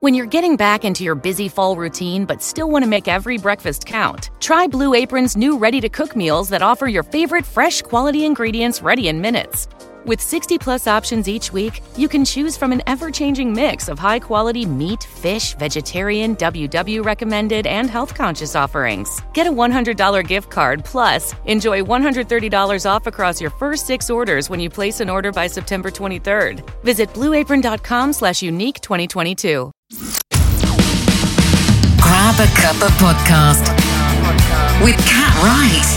When you're getting back into your busy fall routine but still want to make every breakfast count, try Blue Apron's new ready to cook meals that offer your favorite fresh quality ingredients ready in minutes. With 60 plus options each week, you can choose from an ever changing mix of high quality meat, fish, vegetarian, WW recommended, and health conscious offerings. Get a $100 gift card plus enjoy $130 off across your first six orders when you place an order by September 23rd. Visit blueapron.com slash unique 2022. Grab a Cup of Podcast with Cat Wright.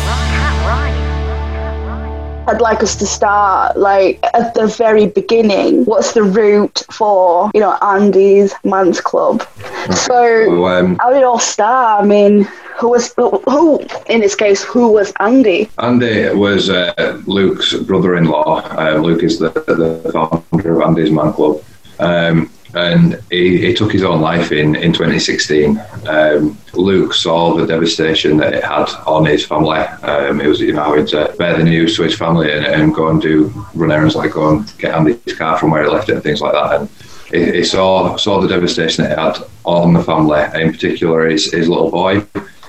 I'd like us to start like at the very beginning. What's the root for you know Andy's Man's Club? So um, how did it all start? I mean, who was who in this case? Who was Andy? Andy was uh, Luke's brother-in-law. Uh, Luke is the, the founder of Andy's Man Club. Um, and he, he, took his own life in, in 2016. Um, Luke saw the devastation that it had on his family. Um, he was, you know, having to bear the news to his family and, and, go and do run errands like go and get Andy's car from where he left it and things like that. And he, he saw saw the devastation it had on the family, in particular his, his little boy,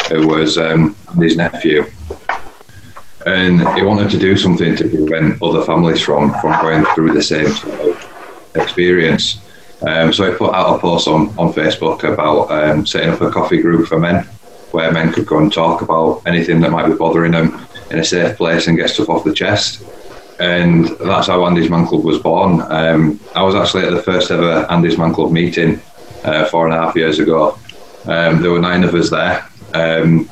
who was um, his nephew. And he wanted to do something to prevent other families from, from going through the same experience. Um, so I put out a post on, on Facebook about um, setting up a coffee group for men where men could go and talk about anything that might be bothering them in a safe place and get stuff off the chest. And that's how Andy's Man Club was born. Um, I was actually at the first ever Andy's Man Club meeting uh, four and a half years ago. Um, there were nine of us there. Um,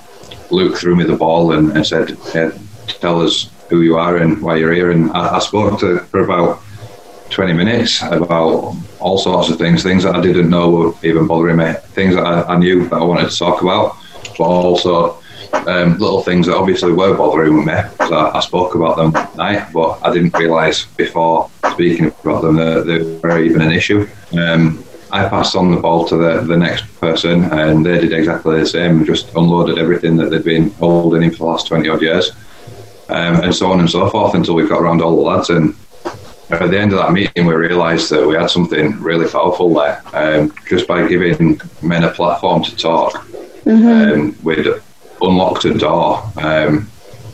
Luke threw me the ball and, and said, hey, Tell us who you are and why you're here. And I, I spoke to for about 20 minutes about all sorts of things, things that I didn't know were even bothering me, things that I, I knew that I wanted to talk about, but also um, little things that obviously were bothering me because I, I, spoke about them at night, but I didn't realise before speaking about them that they were even an issue. Um, I passed on the ball to the, the next person, and they did exactly the same, just unloaded everything that they'd been holding in for the last 20 odd years, um, and so on and so forth until we got around all the lads. And at the end of that meeting, we realised that we had something really powerful there. Um, just by giving men a platform to talk, mm-hmm. um, we'd unlocked a door, um,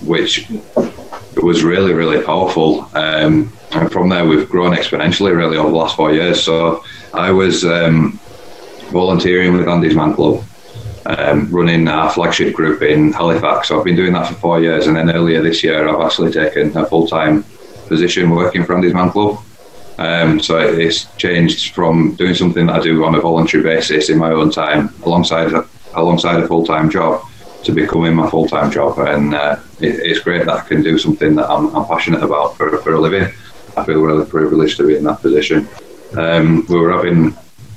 which was really, really powerful. Um, and from there, we've grown exponentially, really, over the last four years. So I was um, volunteering with Andy's Man Club. Um, running our flagship group in Halifax. So I've been doing that for four years, and then earlier this year, I've actually taken a full time position working for Andy's Man Club. Um, so it's changed from doing something that I do on a voluntary basis in my own time, alongside alongside a full time job, to becoming my full time job. And uh, it, it's great that I can do something that I'm, I'm passionate about for, for, a living. I feel really privileged to be in that position. Um, we were having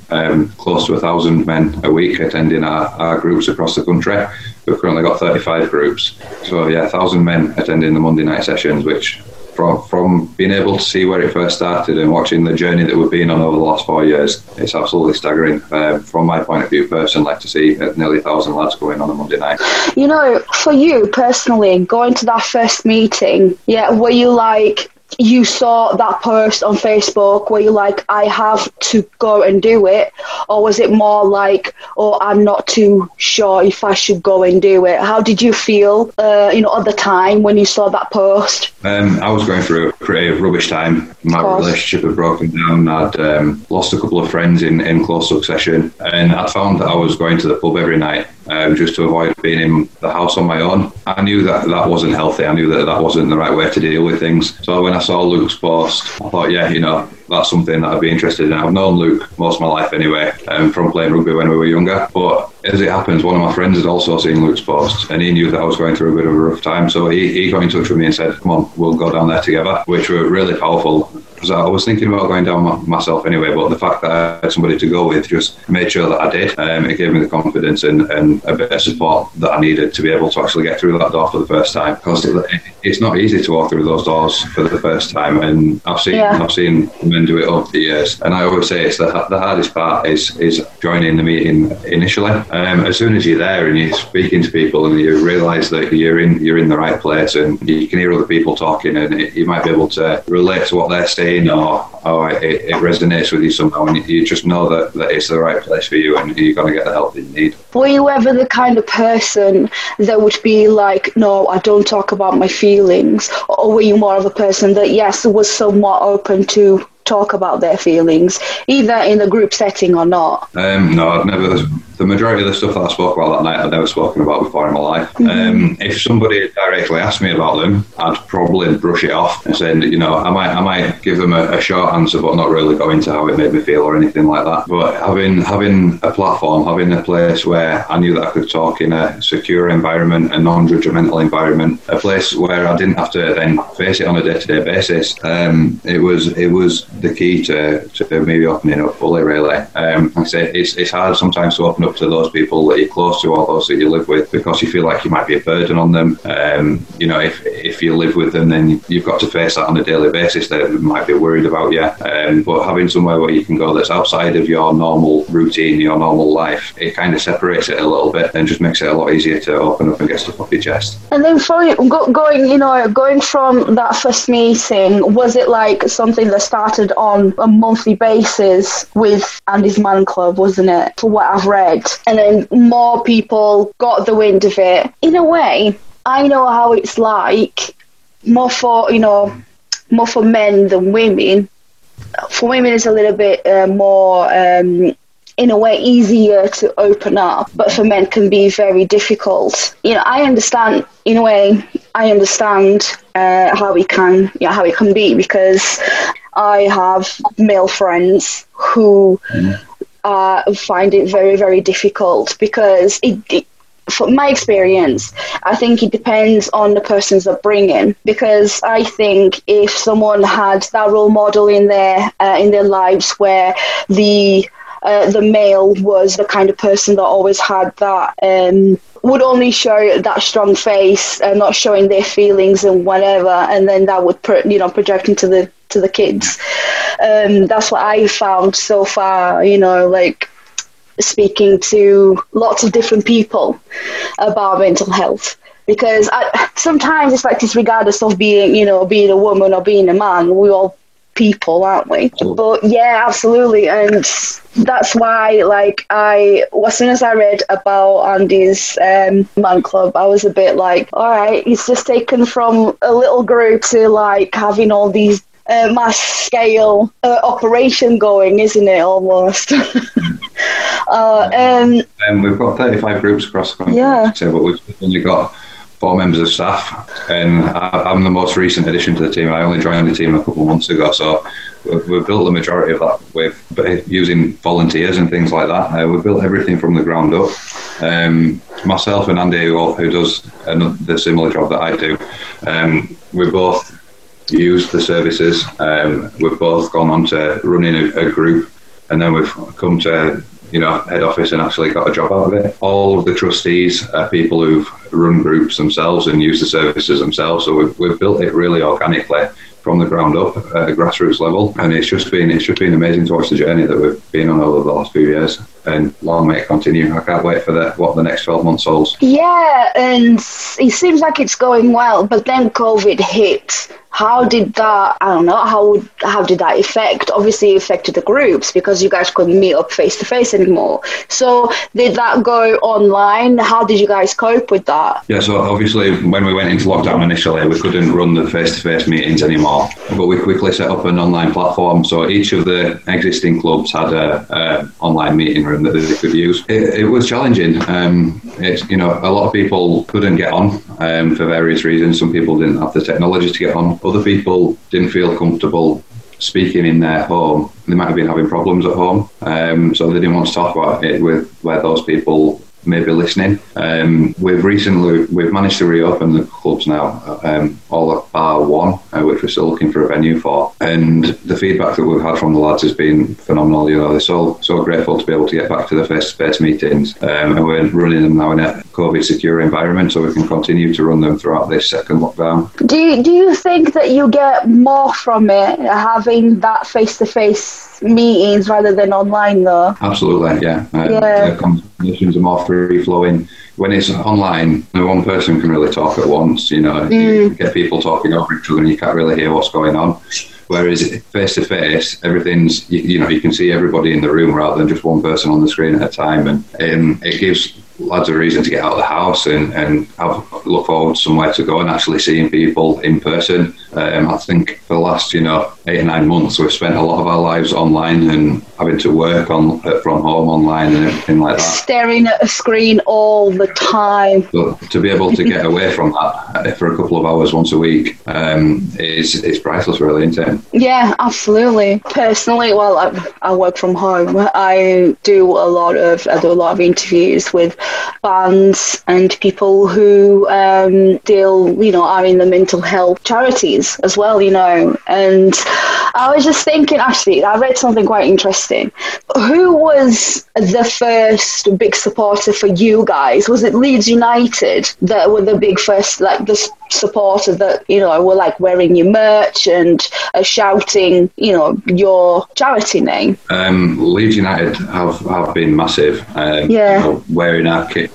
um, close to a thousand men a week attending our, our groups across the country. We've currently got 35 groups. So, yeah, a thousand men attending the Monday night sessions, which from from being able to see where it first started and watching the journey that we've been on over the last four years, it's absolutely staggering. Um, from my point of view, personally, like to see nearly a thousand lads going on a Monday night. You know, for you personally, going to that first meeting, yeah, were you like, you saw that post on Facebook where you're like, I have to go and do it? Or was it more like, oh, I'm not too sure if I should go and do it? How did you feel, uh, you know, at the time when you saw that post? Um, I was going through a pretty rubbish time. My relationship had broken down. I'd um, lost a couple of friends in, in close succession. And I found that I was going to the pub every night um, just to avoid being in the house on my own. I knew that that wasn't healthy. I knew that that wasn't the right way to deal with things. So when I saw Luke's post, I thought, yeah, you know, that's something that I'd be interested in. I've known Luke most of my life anyway, um, from playing rugby when we were younger. But as it happens, one of my friends had also seen Luke's post, and he knew that I was going through a bit of a rough time. So he, he got in touch with me and said, "Come on, we'll go down there together," which were really powerful. Because I was thinking about going down my, myself anyway, but the fact that I had somebody to go with just made sure that I did. Um, it gave me the confidence and, and a bit of support that I needed to be able to actually get through that door for the first time. Because it, it's not easy to walk through those doors for the first time, and I've seen yeah. I've seen men do it over the years. And I always say it's the, the hardest part is is joining the meeting initially. Um, as soon as you're there and you're speaking to people and you realise that you're in you're in the right place and you can hear other people talking and it, you might be able to relate to what they're saying saying or, or it, it resonates with you somehow and you just know that, that it's the right place for you and you're going to get the help that you need. Were you ever the kind of person that would be like, no, I don't talk about my feelings? Or were you more of a person that, yes, was somewhat open to talk about their feelings, either in a group setting or not? Um, no, I've never. The majority of the stuff that I spoke about that night, I'd never spoken about before in my life. Mm-hmm. Um, if somebody directly asked me about them, I'd probably brush it off and say, you know, I might, I might give them a, a short answer, but not really go into how it made me feel or anything like that. But having having a platform, having a place where I knew that I could talk in a secure environment, a non-judgmental environment, a place where I didn't have to then face it on a day-to-day basis, um, it was it was the key to, to maybe opening up fully. Really, um, like I say it's it's hard sometimes to open up to those people that you're close to or those that you live with because you feel like you might be a burden on them. Um, you know, if if you live with them, then you've got to face that on a daily basis. They might be worried about you. Um, but having somewhere where you can go that's outside of your normal routine, your normal life, it kind of separates it a little bit and just makes it a lot easier to open up and get stuff off your chest. And then for go, going, you know, going from that first meeting, was it like something that started on a monthly basis with Andy's Man Club, wasn't it? For what I've read, and then more people got the wind of it. In a way, I know how it's like, more for you know, more for men than women. For women, it's a little bit uh, more. Um, in a way easier to open up, but for men can be very difficult. You know, I understand in a way. I understand uh, how it can, you know, how it can be because I have male friends who uh, find it very, very difficult because it, it from my experience, I think it depends on the person's upbringing. Because I think if someone had that role model in their uh, in their lives where the uh, the male was the kind of person that always had that um, would only show that strong face and not showing their feelings and whatever, and then that would pro- you know project into the to the kids. Um, that's what I found so far. You know, like speaking to lots of different people about mental health because I, sometimes it's like this regardless of being you know being a woman or being a man we all people aren't we but yeah absolutely and that's why like i as soon as i read about andy's um, man club i was a bit like all right he's just taken from a little group to like having all these uh, mass scale uh, operation going, isn't it? Almost. uh, um, Um, we've got 35 groups across the country, Yeah. so, but we've only got four members of staff, and I, I'm the most recent addition to the team. I only joined the team a couple of months ago, so we've, we've built the majority of that with using volunteers and things like that. Uh, we've built everything from the ground up. Um, myself and Andy, who, who does another, the similar job that I do, um, we both used the services. Um, we've both gone on to running a, a group, and then we've come to you know head office and actually got a job out of it. All of the trustees are people who've run groups themselves and use the services themselves. So we've, we've built it really organically from the ground up at a grassroots level, and it's just been it's just been amazing to watch the journey that we've been on over the last few years. And long may it continue. I can't wait for the what the next twelve months holds. yeah, and it seems like it's going well, but then COVID hit. How did that? I don't know. How would how did that affect? Obviously, it affected the groups because you guys couldn't meet up face to face anymore. So, did that go online? How did you guys cope with that? Yeah, so obviously when we went into lockdown initially, we couldn't run the face-to-face meetings anymore, but we quickly set up an online platform. So each of the existing clubs had a, a online meeting room that they could use. It, it was challenging. Um, it's you know a lot of people couldn't get on um, for various reasons. Some people didn't have the technology to get on. Other people didn't feel comfortable speaking in their home. They might have been having problems at home, um, so they didn't want to talk about it with where those people may be listening. Um, we've recently we've managed to reopen the clubs now, um, all at bar one, uh, which we're still looking for a venue for. And the feedback that we've had from the lads has been phenomenal. You know, they're so so grateful to be able to get back to the face-to-face meetings, um, and we're running them now in a COVID-secure environment, so we can continue to run them throughout this second lockdown. Do you, do you think that you get more from it having that face to face meetings rather than online though? Absolutely, yeah. Um, Yeah. The conversations are more free flowing. When it's online, no one person can really talk at once. You know, you get people talking over each other, and you can't really hear what's going on. Whereas face to face, everything's you, you know you can see everybody in the room rather than just one person on the screen at a time, and um, it gives lads a reason to get out of the house and, and have, look forward to somewhere to go and actually seeing people in person. Um, I think for the last, you know, eight or nine months, we've spent a lot of our lives online and having to work on from home online and everything like that. Staring at a screen all the time. But to be able to get away from that uh, for a couple of hours once a week um, is it's priceless, really, isn't it? Yeah, absolutely. Personally, well, I, I work from home. I do a lot of I do a lot of interviews with bands and people who um, deal, you know, are in the mental health charities as well, you know. And I was just thinking, actually, I read something quite interesting. Who was the first big supporter for you guys? Was it Leeds United that were the big first, like the supporter that, you know, were like wearing your merch and uh, shouting, you know, your charity name? Um, Leeds United have, have been massive. Um, yeah. You know, wearing our kit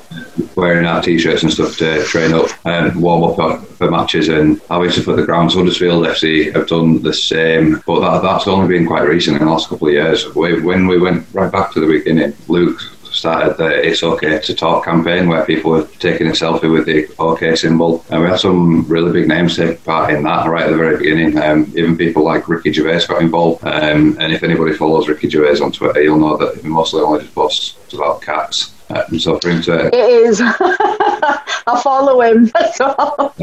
wearing our t-shirts and stuff to train up and warm up for matches and obviously for the grounds Huddersfield FC have done the same but that, that's only been quite recent in the last couple of years when we went right back to the beginning Luke started the It's OK to Talk campaign where people were taking a selfie with the OK symbol. And we had some really big names take part in that right at the very beginning. Um, even people like Ricky Gervais got involved. Um, and if anybody follows Ricky Gervais on Twitter, you'll know that he mostly only just posts about cats. It is. I follow him. That's all.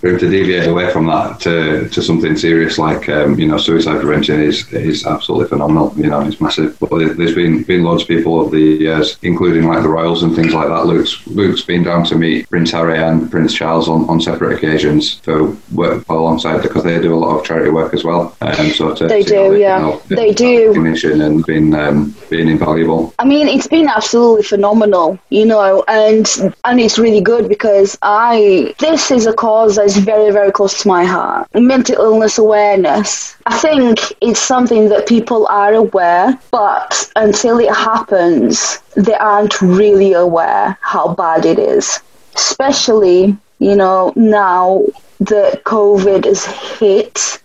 For him to deviate away from that to, to something serious like um, you know suicide prevention is is absolutely phenomenal. You know, it's massive. But there- there's been been loads of people over the years, including like the Royals and things like that. Luke's Luke's been down to meet Prince Harry and Prince Charles on, on separate occasions for work alongside because they do a lot of charity work as well. Um, so to They how do, yeah. help, They do. recognition and been um, being invaluable. I mean, it's been absolutely phenomenal, you know, and and it's really good because I this is a cause that's very very close to my heart. Mental illness awareness. I think it's something that people are aware, but until it happens, they aren't really aware how bad it is. Especially, you know, now that COVID has hit,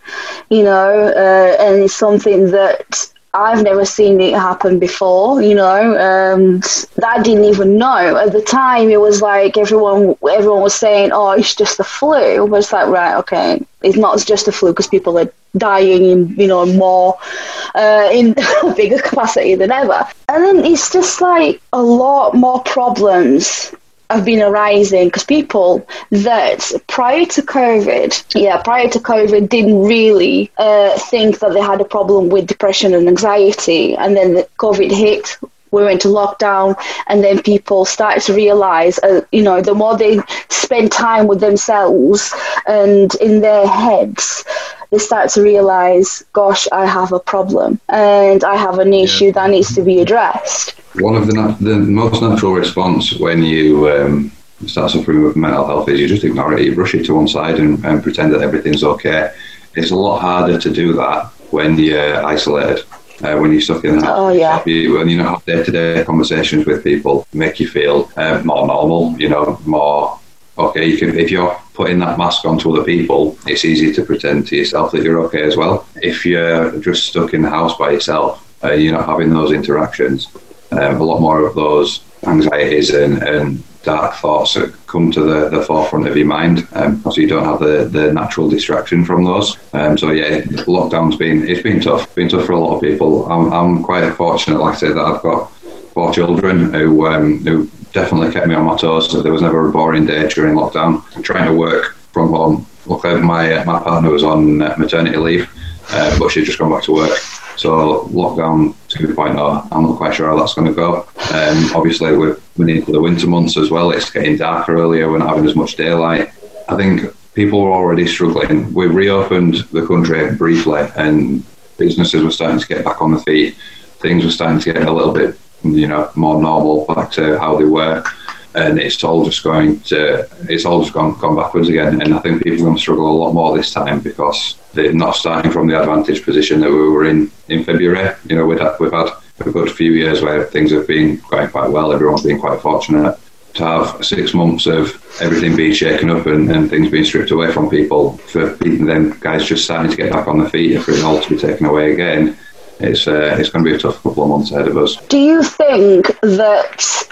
you know, uh, and it's something that I've never seen it happen before, you know, and I didn't even know. At the time, it was like everyone everyone was saying, oh, it's just the flu. But it's like, right, okay, it's not just the flu because people are dying in, you know, more, uh, in bigger capacity than ever. And then it's just like a lot more problems have been arising because people that prior to COVID, yeah, prior to COVID, didn't really uh, think that they had a problem with depression and anxiety, and then the COVID hit. We went to lockdown, and then people started to realize, uh, you know, the more they spend time with themselves and in their heads, they start to realize, gosh, I have a problem and I have an issue that needs to be addressed. One of the the most natural response when you um, start suffering with mental health is you just ignore it. You brush it to one side and, and pretend that everything's okay. It's a lot harder to do that when you're isolated. Uh, when you're stuck in the house, Oh, yeah. you, when you don't have day-to-day conversations with people, make you feel uh, more normal. You know, more okay. You can if you're putting that mask onto other people, it's easy to pretend to yourself that you're okay as well. If you're just stuck in the house by yourself, uh, you're not having those interactions. Um, a lot more of those anxieties and, and dark thoughts that come to the, the forefront of your mind, um, so you don't have the, the natural distraction from those. Um, so yeah, lockdown's been it's been tough. Been tough for a lot of people. I'm, I'm quite fortunate, like I said, that I've got four children who um, who definitely kept me on my toes. So there was never a boring day during lockdown. trying to work from home. Luckily, my uh, my partner was on uh, maternity leave, uh, but she'd just gone back to work. So lockdown 2.0, I'm not quite sure how that's going to go. Um, obviously, we're, we need the winter months as well. It's getting darker earlier. We're not having as much daylight. I think people were already struggling. We reopened the country briefly, and businesses were starting to get back on the feet. Things were starting to get a little bit, you know, more normal, back to how they were. And it's all just going to, it's all just gone, gone backwards again. And I think people are going to struggle a lot more this time because they're not starting from the advantage position that we were in in February. You know, we've had, we've had a good few years where things have been going quite well. Everyone's been quite fortunate. to have six months of everything being shaken up and, and things being stripped away from people, for them guys just starting to get back on their feet and for it all to be taken away again, it's uh, it's going to be a tough couple of months ahead of us. Do you think that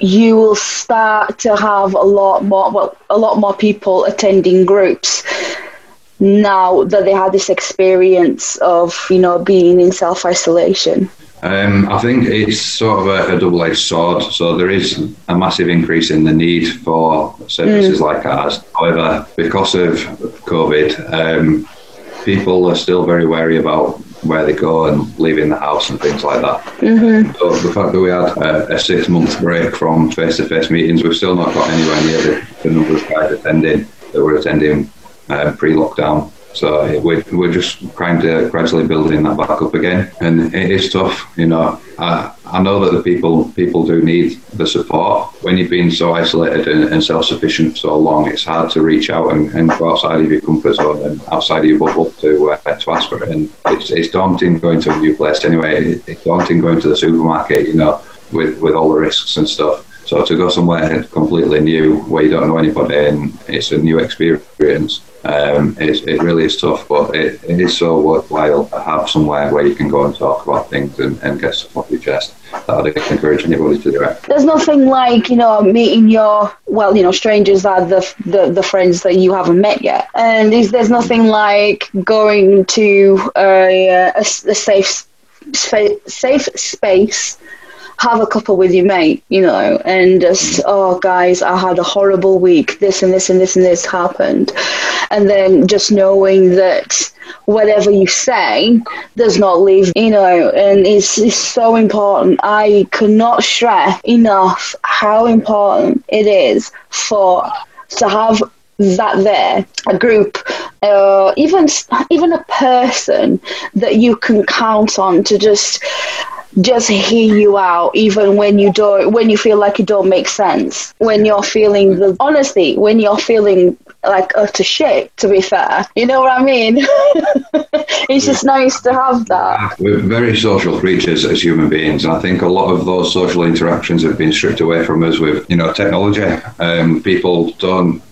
you will start to have a lot more well a lot more people attending groups now that they had this experience of you know being in self isolation? Um, I think it's sort of a, a double edged sword. So there is a massive increase in the need for services mm. like ours. However, because of COVID, um, people are still very wary about where they go and leaving the house and things like that. Mm-hmm. So the fact that we had a, a six month break from face to face meetings, we've still not got anywhere near the, the number of guys attending that were attending uh, pre lockdown. So we're, we're just trying to gradually building that back up again, and it is tough. You know, I, I know that the people people do need the support. When you've been so isolated and, and self sufficient for so long, it's hard to reach out and, and, go outside of your comfort zone and outside of your bubble to uh, to ask for it. And it's, it's daunting going to a new place anyway. It's daunting going to the supermarket. You know, with with all the risks and stuff. So to go somewhere completely new where you don't know anybody and it's a new experience, um, it, it really is tough, but it, it is so worthwhile to have somewhere where you can go and talk about things and, and get stuff off your chest. I'd encourage anybody to do it. There's nothing like you know meeting your well you know strangers are the the, the friends that you haven't met yet, and there's, there's nothing like going to a, a, a safe safe space have a couple with your mate, you know, and just, oh, guys, I had a horrible week. This and this and this and this happened. And then just knowing that whatever you say does not leave, you know, and it's, it's so important. I cannot stress enough how important it is for to have that there a group uh, even even a person that you can count on to just just hear you out even when you don't when you feel like you don't make sense. When you're feeling the honestly when you're feeling like utter shit to be fair. You know what i mean? It's just nice to have that. We're very social creatures as human beings and i think a lot of those social interactions have been stripped away from us with you know technology. Um, people don't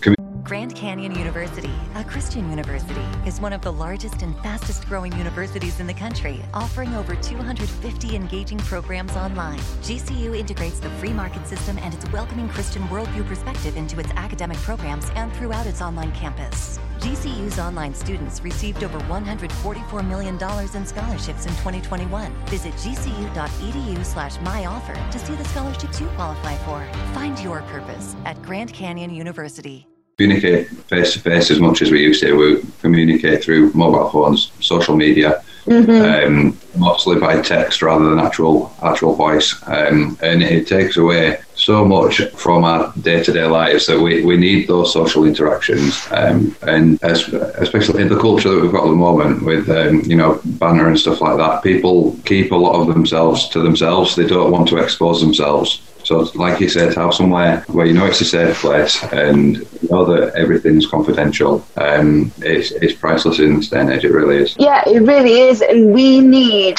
grand canyon university a christian university is one of the largest and fastest growing universities in the country, offering over 250 engaging programs online. GCU integrates the free market system and its welcoming Christian worldview perspective into its academic programs and throughout its online campus. GCU's online students received over $144 million in scholarships in 2021. Visit gcu.edu slash myoffer to see the scholarships you qualify for. Find your purpose at Grand Canyon University communicate face to face as much as we used to. We communicate through mobile phones, social media, mm-hmm. um, mostly by text rather than actual actual voice, um, and it takes away so much from our day to day lives that we, we need those social interactions, um, and as, especially in the culture that we've got at the moment with um, you know banner and stuff like that. People keep a lot of themselves to themselves. They don't want to expose themselves. So, like you said, have somewhere where you know it's a safe place and know that everything's confidential. Um, it's, it's priceless in this day and age. It really is. Yeah, it really is. And we need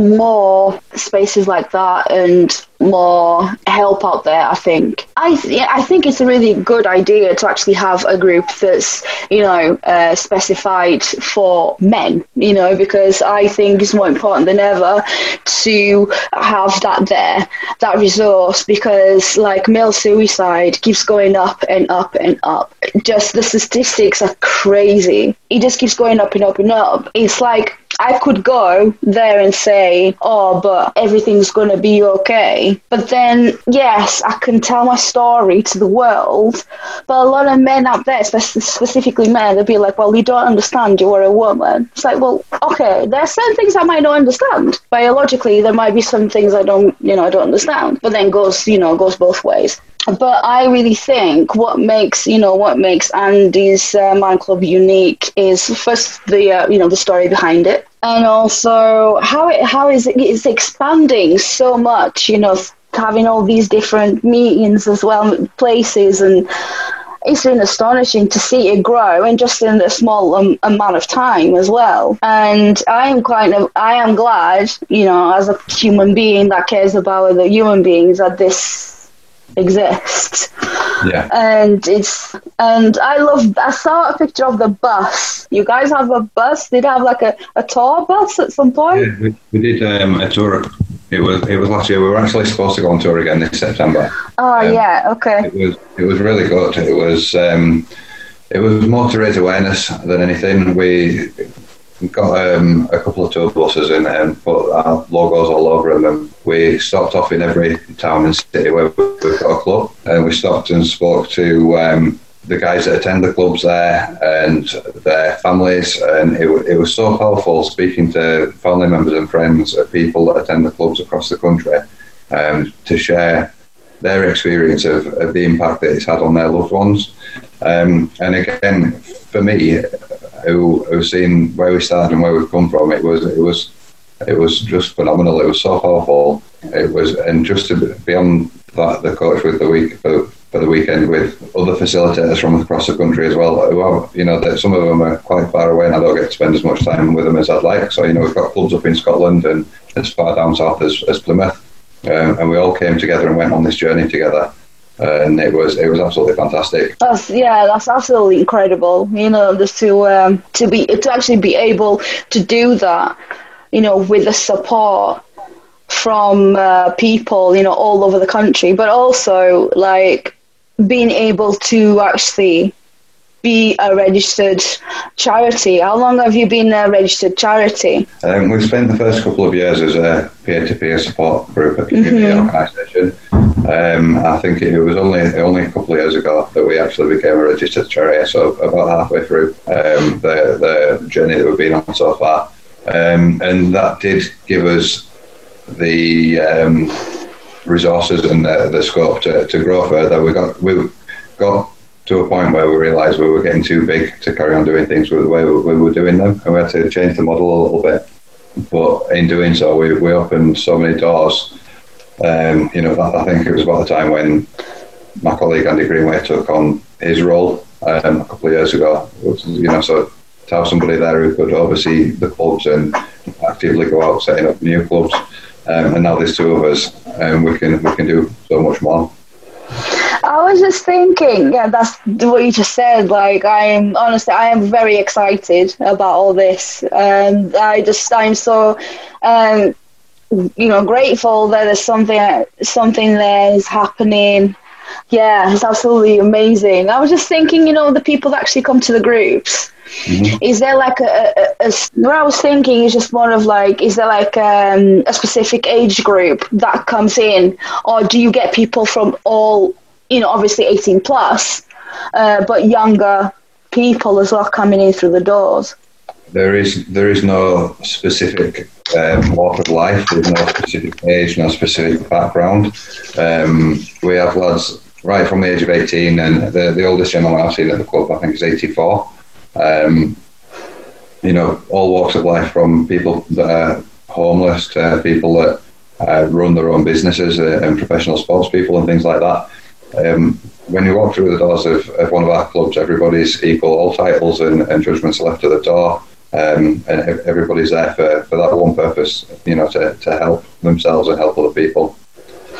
more spaces like that and more help out there. I think. I th- I think it's a really good idea to actually have a group that's you know uh, specified for men. You know, because I think it's more important than ever to have that there, that resource. Because like male suicide keeps going up and up and up. Just the statistics are crazy. It just keeps going up and up and up. It's like I could go there and say, oh, but everything's going to be okay. But then, yes, I can tell my story to the world. But a lot of men out there, specifically men, they'll be like, well, you don't understand, you are a woman. It's like, well, okay, there are certain things I might not understand. Biologically, there might be some things I don't, you know, I don't understand. But then goes, you know, goes both ways but I really think what makes you know what makes Andy's uh, Man Club unique is first the uh, you know the story behind it, and also how it how is it is expanding so much. You know, having all these different meetings as well, places, and it's been astonishing to see it grow and just in a small um, amount of time as well. And I am quite, I am glad, you know, as a human being that cares about other human beings, that this exists. Yeah. And it's and I love. I saw a picture of the bus. You guys have a bus? Did have like a, a tour bus at some point? Yeah, we, we did um, a tour. It was it was last year. We were actually supposed to go on tour again this September. Oh Um, yeah, okay. It was it was really good. It was um, it was more to raise awareness than anything. We got um, a couple of tour buses in and put our logos all over them. And we stopped off in every town and city where we've got a club, and we stopped and spoke to. Um, the guys that attend the clubs there and their families, and it, it was so powerful speaking to family members and friends of people that attend the clubs across the country um, to share their experience of, of the impact that it's had on their loved ones. Um, and again, for me, who who's seen where we started and where we've come from, it was it was it was just phenomenal. It was so powerful. It was, and just to be on that the coach with the week for, for the weekend with other facilitators from across the country as well. Who are, you know, that some of them are quite far away, and I don't get to spend as much time with them as I'd like. So you know, we've got clubs up in Scotland and as far down south as, as Plymouth, um, and we all came together and went on this journey together. And it was it was absolutely fantastic. That's yeah, that's absolutely incredible. You know, just to um, to be to actually be able to do that, you know, with the support from uh, people, you know, all over the country, but also like being able to actually be a registered charity. How long have you been a registered charity? Um, we've spent the first couple of years as a peer-to-peer support group, a community organisation. Um, I think it was only only a couple of years ago that we actually became a registered charity. So about halfway through um, the the journey that we've been on so far, um, and that did give us the um, resources and the, the scope to, to grow further. We got we got to a point where we realised we were getting too big to carry on doing things with the way we, we were doing them, and we had to change the model a little bit. But in doing so, we, we opened so many doors. Um, you know, I think it was about the time when my colleague Andy Greenway took on his role um, a couple of years ago. You know, so to have somebody there who could oversee the clubs and actively go out setting up new clubs, um, and now there's two of us, and we can we can do so much more. I was just thinking, yeah, that's what you just said. Like, I'm honestly, I am very excited about all this, and I just, I'm so, um, you know, grateful that there's something, something there is happening. Yeah, it's absolutely amazing. I was just thinking, you know, the people that actually come to the groups. Is there like a, a, a, what I was thinking is just more of like, is there like um, a specific age group that comes in, or do you get people from all, you know, obviously 18 plus, uh, but younger people as well coming in through the doors? There is there is no specific um, walk of life. There's no specific age, no specific background. Um, we have lads right from the age of 18, and the, the oldest gentleman I've seen at the club, I think, is 84. Um, you know, all walks of life from people that are homeless to people that uh, run their own businesses uh, and professional sports people and things like that. Um, when you walk through the doors of, of one of our clubs, everybody's equal. All titles and, and judgments are left at the door. Um, and everybody's there for, for that one purpose, you know, to, to help themselves and help other people.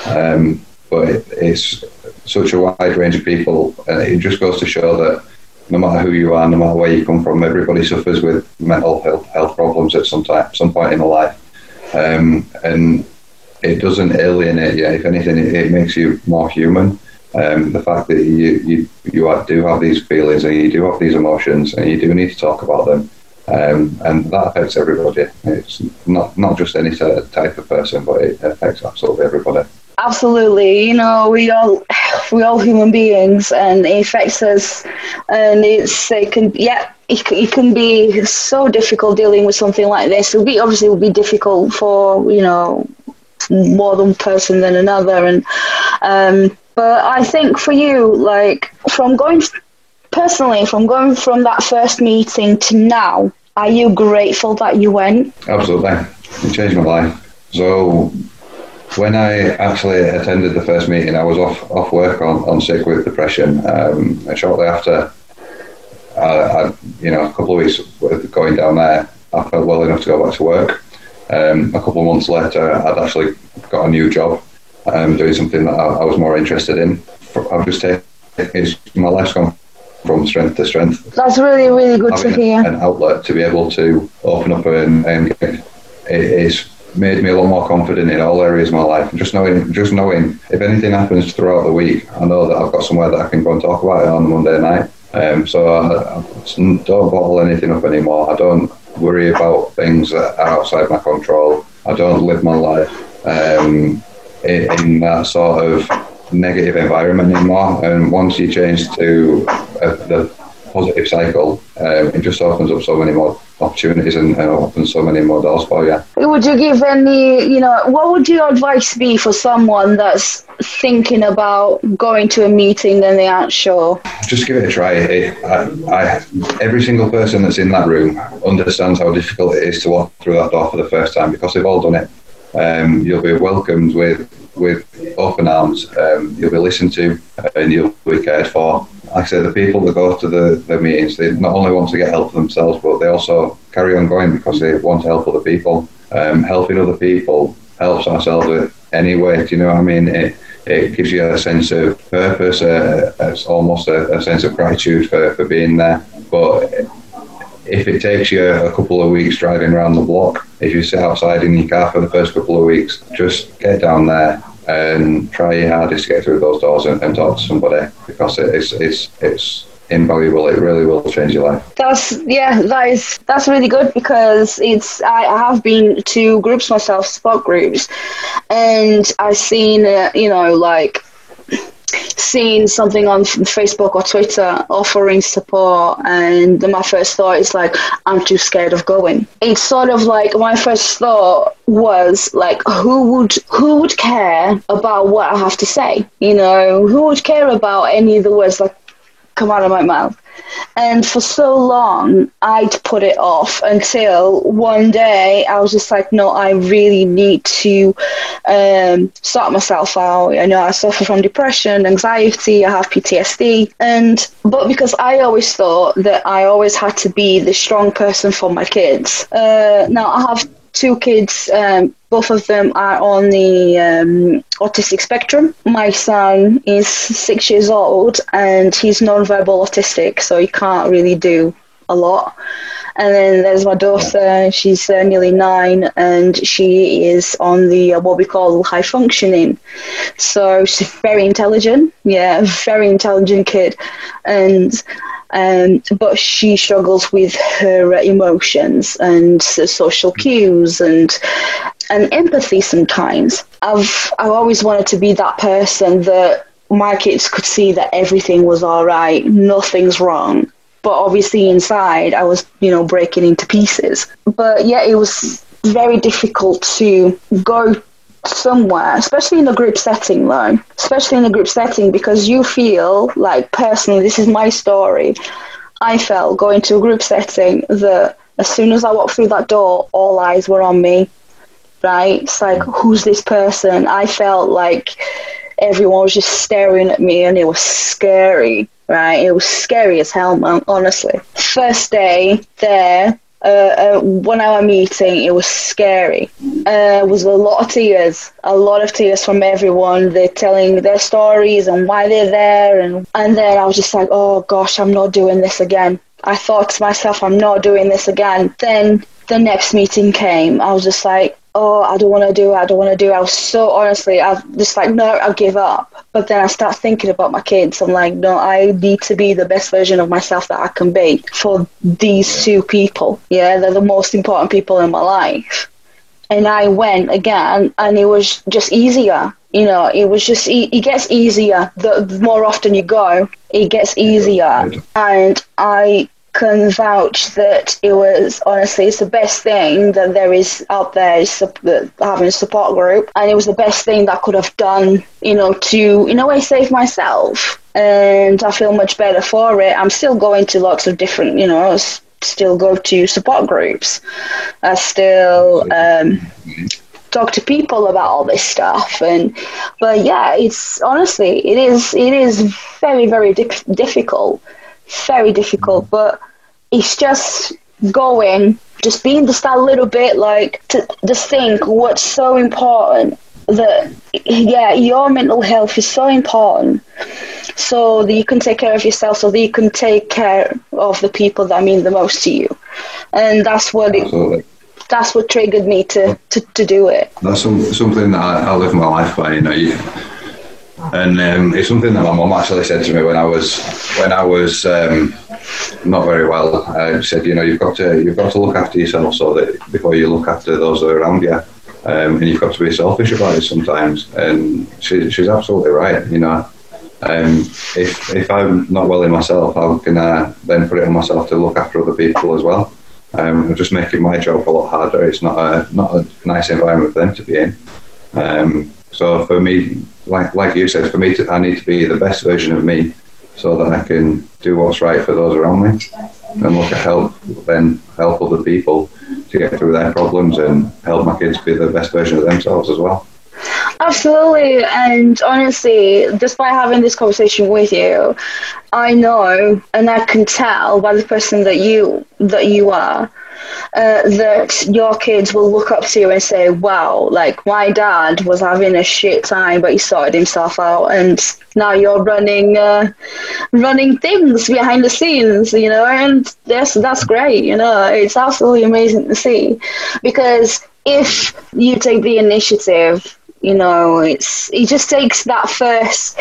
Um, but it, it's such a wide range of people, and it just goes to show that no matter who you are, no matter where you come from, everybody suffers with mental health, health problems at some time, some point in their life, um, and it doesn't alienate you. If anything, it, it makes you more human. Um, the fact that you you you do have these feelings and you do have these emotions and you do need to talk about them, um, and that affects everybody. It's not not just any type of person, but it affects absolutely everybody. Absolutely, you know, we all we all human beings, and it affects us, and it's it can yeah. It, can be so difficult dealing with something like this. It will be obviously it will be difficult for you know more than one person than another, and um, but I think for you, like from going personally, from going from that first meeting to now, are you grateful that you went? Absolutely, it changed my life. So when I actually attended the first meeting, I was off off work on, on sick with depression. Um, and shortly after, I, I, you know, a couple of weeks going down there, I felt well enough to go back to work. Um, a couple of months later, I'd actually got a new job, um, doing something that I, I was more interested in. I've just taken it's my life's gone from strength to strength. That's really, really good to hear. An outlet to be able to open up and, and it, it's made me a lot more confident in all areas of my life. Just knowing, just knowing if anything happens throughout the week, I know that I've got somewhere that I can go and talk about it on Monday night. Um, so I, I don't bottle anything up anymore. I don't worry about things that are outside my control. I don't live my life um, in, in that sort of negative environment anymore. And once you change to uh, the positive cycle, um, it just opens up so many more opportunities and, and opens so many more doors for you. Would you give any, you know, what would your advice be for someone that's thinking about going to a meeting and they aren't sure? Just give it a try. It, I, I, every single person that's in that room understands how difficult it is to walk through that door for the first time because they've all done it. Um, you'll be welcomed with with open arms. Um, you'll be listened to and you'll be cared for like I say, the people that go to the, the meetings, they not only want to get help for themselves, but they also carry on going because they want to help other people. Um, helping other people helps ourselves anyway. Do you know what I mean? It, it gives you a sense of purpose, uh, it's almost a, a, sense of gratitude for, for being there. But if it takes you a couple of weeks driving around the block, if you sit outside in your car for the first couple of weeks, just get down there, and try your hardest to get through those doors and, and talk to somebody because it's it's it's invaluable. It really will change your life. That's yeah, that is that's really good because it's I, have been to groups myself, support groups, and I've seen uh, you know like seeing something on Facebook or Twitter offering support, and my first thought is like, I'm too scared of going. It's sort of like my first thought was like, who would who would care about what I have to say? You know, who would care about any of the words like come out of my mouth? And for so long, I'd put it off until one day I was just like, no, I really need to um, sort myself out. I know I suffer from depression, anxiety, I have PTSD. And, but because I always thought that I always had to be the strong person for my kids. Uh, now I have two kids. Um, both of them are on the um, autistic spectrum. My son is six years old and he's non-verbal autistic, so he can't really do a lot. And then there's my daughter, she's uh, nearly nine, and she is on the uh, what we call high functioning. So she's very intelligent, yeah, very intelligent kid. And um, but she struggles with her emotions and social cues and and empathy sometimes. I've I've always wanted to be that person that my kids could see that everything was all right, nothing's wrong. But obviously inside I was, you know, breaking into pieces. But yeah, it was very difficult to go somewhere, especially in a group setting, though, especially in a group setting, because you feel like personally, this is my story. I felt going to a group setting that as soon as I walked through that door, all eyes were on me. Right? It's like, who's this person? I felt like everyone was just staring at me, and it was scary. Right? It was scary as hell, man. Honestly, first day there, uh, a one hour meeting. It was scary. Uh, it was a lot of tears, a lot of tears from everyone. They're telling their stories and why they're there, and and then I was just like, oh gosh, I'm not doing this again. I thought to myself, I'm not doing this again. Then the next meeting came. I was just like, oh, I don't want to do it. I don't want to do it. I was so honestly, I was just like, no, I'll give up. But then I start thinking about my kids. I'm like, no, I need to be the best version of myself that I can be for these two people. Yeah, they're the most important people in my life. And I went again, and it was just easier. You know, it was just, it gets easier. The more often you go, it gets easier. And I can vouch that it was honestly it's the best thing that there is out there is having a support group and it was the best thing that I could have done you know to in a way save myself and I feel much better for it I'm still going to lots of different you know still go to support groups I still um, talk to people about all this stuff and but yeah it's honestly it is it is very very di- difficult very difficult, but it's just going, just being just a little bit like to just think what's so important that yeah, your mental health is so important. So that you can take care of yourself, so that you can take care of the people that mean the most to you, and that's what it, that's what triggered me to, to, to do it. That's some, something that I, I live my life by, you know. You, and um, it's something that my mum actually said to me when I was when I was um, not very well. Uh, said, you know, you've got to you've got to look after yourself so that before you look after those that are around you, um, and you've got to be selfish about it sometimes. And she, she's absolutely right. You know, um, if if I'm not well in myself, how can I then put it on myself to look after other people as well? Um, just making my job a lot harder. It's not a not a nice environment for them to be in. Um, so for me, like like you said, for me, to, I need to be the best version of me, so that I can do what's right for those around me, and look at help then help other people to get through their problems and help my kids be the best version of themselves as well. Absolutely, and honestly, just by having this conversation with you, I know and I can tell by the person that you that you are uh, that your kids will look up to you and say, "Wow, like my dad was having a shit time, but he sorted himself out, and now you're running uh, running things behind the scenes, you know." And that's that's great, you know. It's absolutely amazing to see because if you take the initiative you know it's it just takes that first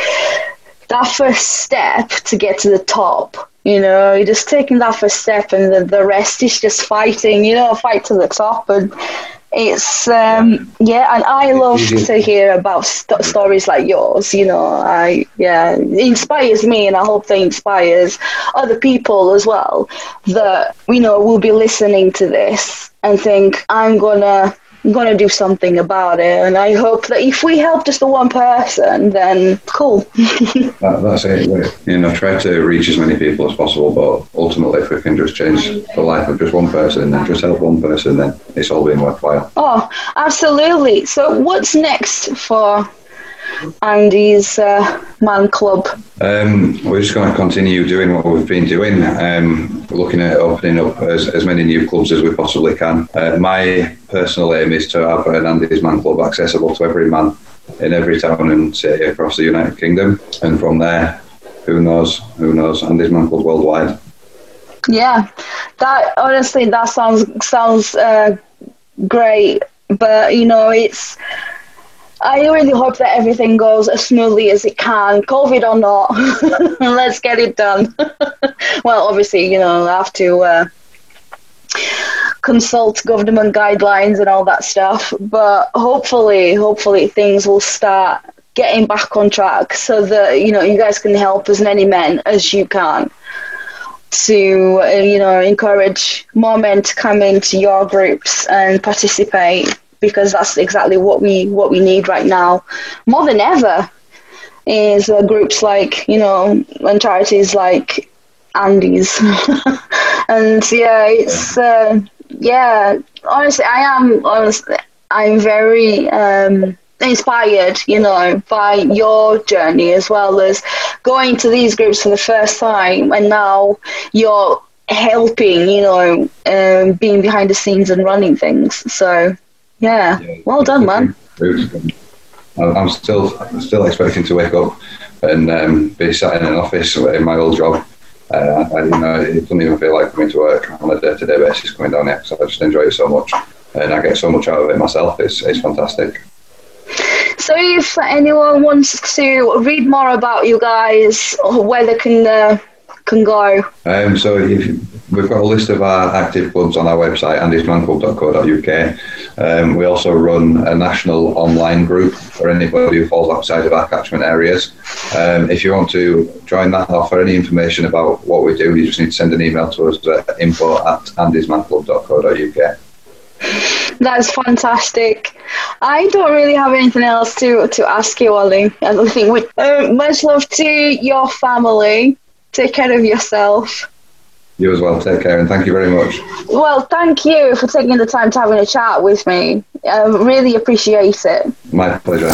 that first step to get to the top you know you're just taking that first step and the, the rest is just fighting you know fight to the top and it's um yeah and i love to hear about st- stories like yours you know i yeah it inspires me and i hope that inspires other people as well that you know will be listening to this and think i'm gonna gonna do something about it, and I hope that if we help just the one person, then cool. That, that's it. We, you know, try to reach as many people as possible, but ultimately, if we can just change the life of just one person and just help one person, then it's all been worthwhile. oh, absolutely. So, what's next for Andy's uh, Man Club? Um, we're just going to continue doing what we've been doing, um, looking at opening up as, as many new clubs as we possibly can. Uh, my personal aim is to have an Andy's Man Club accessible to every man in every town and city across the United Kingdom, and from there, who knows? Who knows? Andy's Man Club worldwide. Yeah, that honestly, that sounds sounds uh, great, but you know, it's. I really hope that everything goes as smoothly as it can, COVID or not. Let's get it done. well, obviously, you know, I have to uh, consult government guidelines and all that stuff, but hopefully, hopefully, things will start getting back on track so that you know you guys can help as many men as you can to uh, you know encourage more men to come into your groups and participate because that's exactly what we what we need right now. More than ever is uh, groups like you know and charities like Andy's. And yeah it's uh, yeah honestly I am honestly I'm very um, inspired, you know, by your journey as well as going to these groups for the first time, and now you're helping, you know, um, being behind the scenes and running things. So, yeah, well done, man. I'm still still expecting to wake up and um, be sat in an office in my old job. Uh, I, you know, it doesn't even feel like coming to work on a day-to-day basis coming down here. So I just enjoy it so much, and I get so much out of it myself. It's it's fantastic. So, if anyone wants to read more about you guys, or where they can uh, can go, Um, so if, we've got a list of our active clubs on our website, andysmanclub.co.uk. Um, we also run a national online group for anybody who falls outside of our catchment areas. Um, if you want to join that or for any information about what we do, you just need to send an email to us at info at andysmanclub.co.uk. that's fantastic. I don't really have anything else to to ask you, Ollie. I think we. Uh, much love to your family. Take care of yourself. You as well. Take care and thank you very much. Well, thank you for taking the time to having a chat with me. I really appreciate it. My pleasure.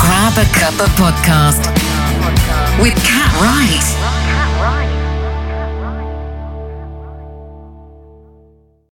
Grab a Cuppa podcast with Cat Wright.